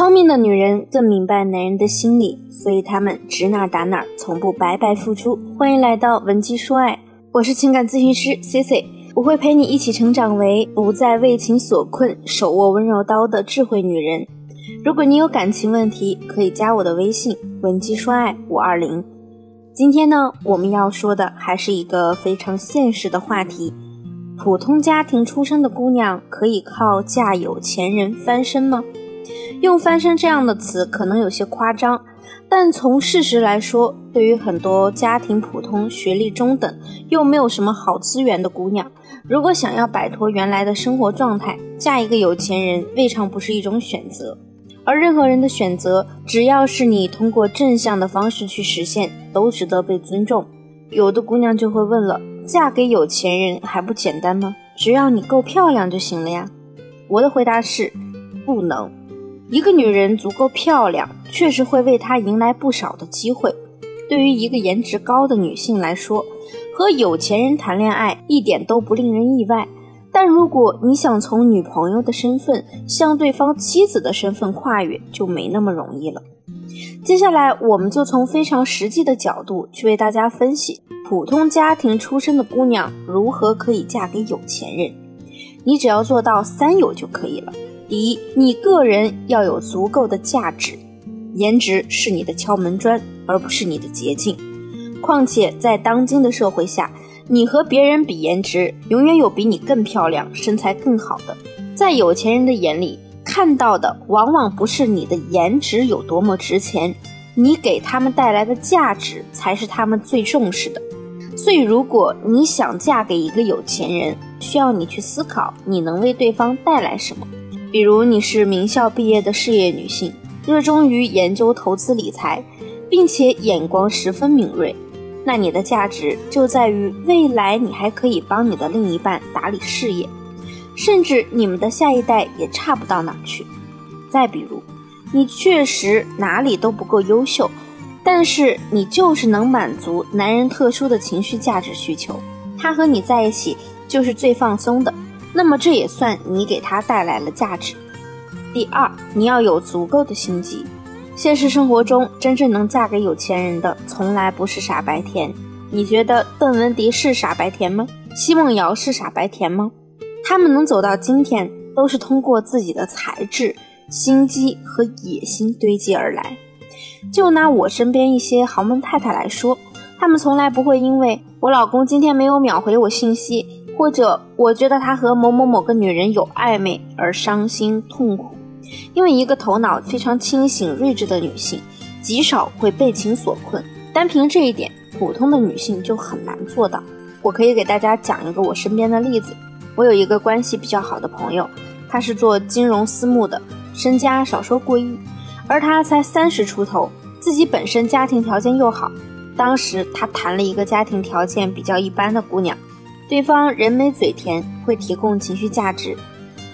聪明的女人更明白男人的心理，所以她们指哪打哪，从不白白付出。欢迎来到文姬说爱，我是情感咨询师 C C，我会陪你一起成长为不再为情所困、手握温柔刀的智慧女人。如果你有感情问题，可以加我的微信文姬说爱五二零。今天呢，我们要说的还是一个非常现实的话题：普通家庭出生的姑娘可以靠嫁有钱人翻身吗？用“翻身”这样的词可能有些夸张，但从事实来说，对于很多家庭普通、学历中等又没有什么好资源的姑娘，如果想要摆脱原来的生活状态，嫁一个有钱人未尝不是一种选择。而任何人的选择，只要是你通过正向的方式去实现，都值得被尊重。有的姑娘就会问了：嫁给有钱人还不简单吗？只要你够漂亮就行了呀。我的回答是：不能。一个女人足够漂亮，确实会为她迎来不少的机会。对于一个颜值高的女性来说，和有钱人谈恋爱一点都不令人意外。但如果你想从女朋友的身份向对方妻子的身份跨越，就没那么容易了。接下来，我们就从非常实际的角度去为大家分析普通家庭出身的姑娘如何可以嫁给有钱人。你只要做到三有就可以了。第一，你个人要有足够的价值，颜值是你的敲门砖，而不是你的捷径。况且在当今的社会下，你和别人比颜值，永远有比你更漂亮、身材更好的。在有钱人的眼里，看到的往往不是你的颜值有多么值钱，你给他们带来的价值才是他们最重视的。所以，如果你想嫁给一个有钱人，需要你去思考你能为对方带来什么。比如你是名校毕业的事业女性，热衷于研究投资理财，并且眼光十分敏锐，那你的价值就在于未来你还可以帮你的另一半打理事业，甚至你们的下一代也差不到哪去。再比如，你确实哪里都不够优秀，但是你就是能满足男人特殊的情绪价值需求，他和你在一起就是最放松的。那么这也算你给他带来了价值。第二，你要有足够的心机。现实生活中，真正能嫁给有钱人的，从来不是傻白甜。你觉得邓文迪是傻白甜吗？奚梦瑶是傻白甜吗？他们能走到今天，都是通过自己的才智、心机和野心堆积而来。就拿我身边一些豪门太太来说，她们从来不会因为我老公今天没有秒回我信息。或者我觉得他和某某某个女人有暧昧而伤心痛苦，因为一个头脑非常清醒睿智的女性极少会被情所困，单凭这一点，普通的女性就很难做到。我可以给大家讲一个我身边的例子，我有一个关系比较好的朋友，他是做金融私募的，身家少说过亿，而他才三十出头，自己本身家庭条件又好，当时他谈了一个家庭条件比较一般的姑娘。对方人美嘴甜，会提供情绪价值，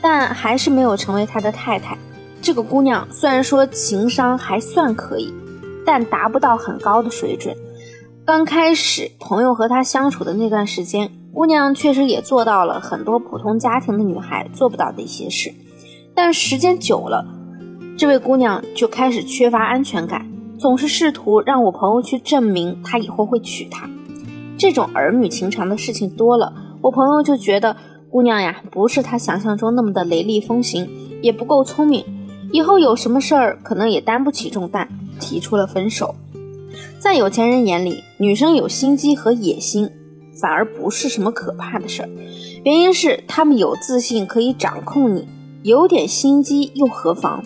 但还是没有成为他的太太。这个姑娘虽然说情商还算可以，但达不到很高的水准。刚开始朋友和她相处的那段时间，姑娘确实也做到了很多普通家庭的女孩做不到的一些事。但时间久了，这位姑娘就开始缺乏安全感，总是试图让我朋友去证明她以后会娶她。这种儿女情长的事情多了，我朋友就觉得姑娘呀，不是他想象中那么的雷厉风行，也不够聪明，以后有什么事儿可能也担不起重担，提出了分手。在有钱人眼里，女生有心机和野心，反而不是什么可怕的事儿，原因是他们有自信可以掌控你，有点心机又何妨？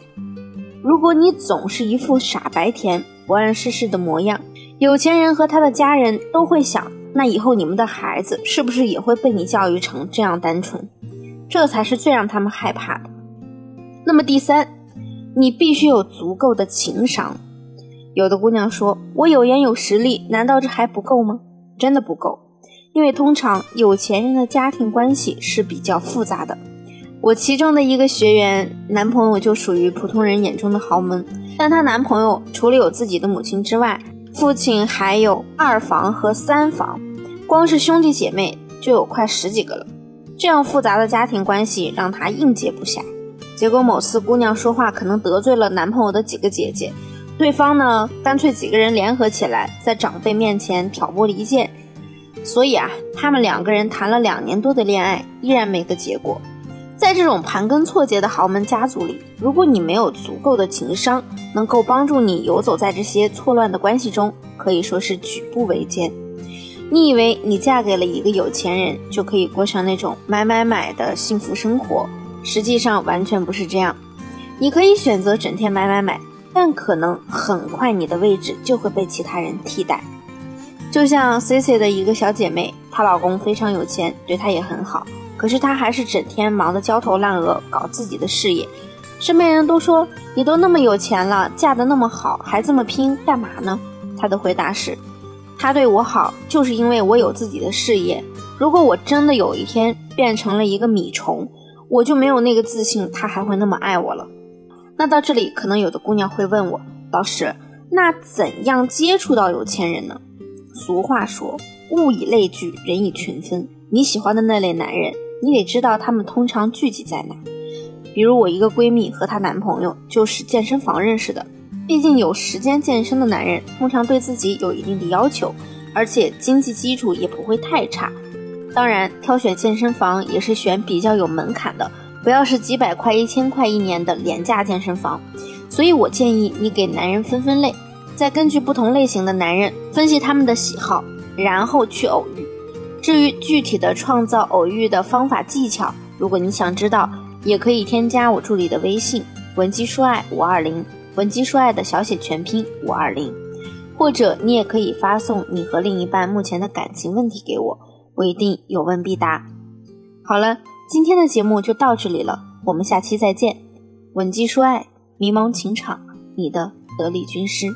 如果你总是一副傻白甜、不谙世事的模样，有钱人和他的家人都会想。那以后你们的孩子是不是也会被你教育成这样单纯？这才是最让他们害怕的。那么第三，你必须有足够的情商。有的姑娘说：“我有颜有实力，难道这还不够吗？”真的不够，因为通常有钱人的家庭关系是比较复杂的。我其中的一个学员，男朋友就属于普通人眼中的豪门，但她男朋友除了有自己的母亲之外，父亲还有二房和三房，光是兄弟姐妹就有快十几个了。这样复杂的家庭关系让他应接不暇。结果某次姑娘说话可能得罪了男朋友的几个姐姐，对方呢干脆几个人联合起来在长辈面前挑拨离间，所以啊，他们两个人谈了两年多的恋爱依然没个结果。在这种盘根错节的豪门家族里，如果你没有足够的情商，能够帮助你游走在这些错乱的关系中，可以说是举步维艰。你以为你嫁给了一个有钱人，就可以过上那种买买买的幸福生活，实际上完全不是这样。你可以选择整天买买买，但可能很快你的位置就会被其他人替代。就像 C C 的一个小姐妹，她老公非常有钱，对她也很好。可是她还是整天忙得焦头烂额，搞自己的事业。身边人都说你都那么有钱了，嫁得那么好，还这么拼，干嘛呢？她的回答是：他对我好，就是因为我有自己的事业。如果我真的有一天变成了一个米虫，我就没有那个自信，他还会那么爱我了。那到这里，可能有的姑娘会问我，老师，那怎样接触到有钱人呢？俗话说，物以类聚，人以群分。你喜欢的那类男人。你得知道他们通常聚集在哪。比如我一个闺蜜和她男朋友就是健身房认识的。毕竟有时间健身的男人通常对自己有一定的要求，而且经济基础也不会太差。当然，挑选健身房也是选比较有门槛的，不要是几百块、一千块一年的廉价健身房。所以我建议你给男人分分类，再根据不同类型的男人分析他们的喜好，然后去偶遇。至于具体的创造偶遇的方法技巧，如果你想知道，也可以添加我助理的微信文姬说爱五二零，文姬说爱的小写全拼五二零，或者你也可以发送你和另一半目前的感情问题给我，我一定有问必答。好了，今天的节目就到这里了，我们下期再见。文姬说爱，迷茫情场，你的得力军师。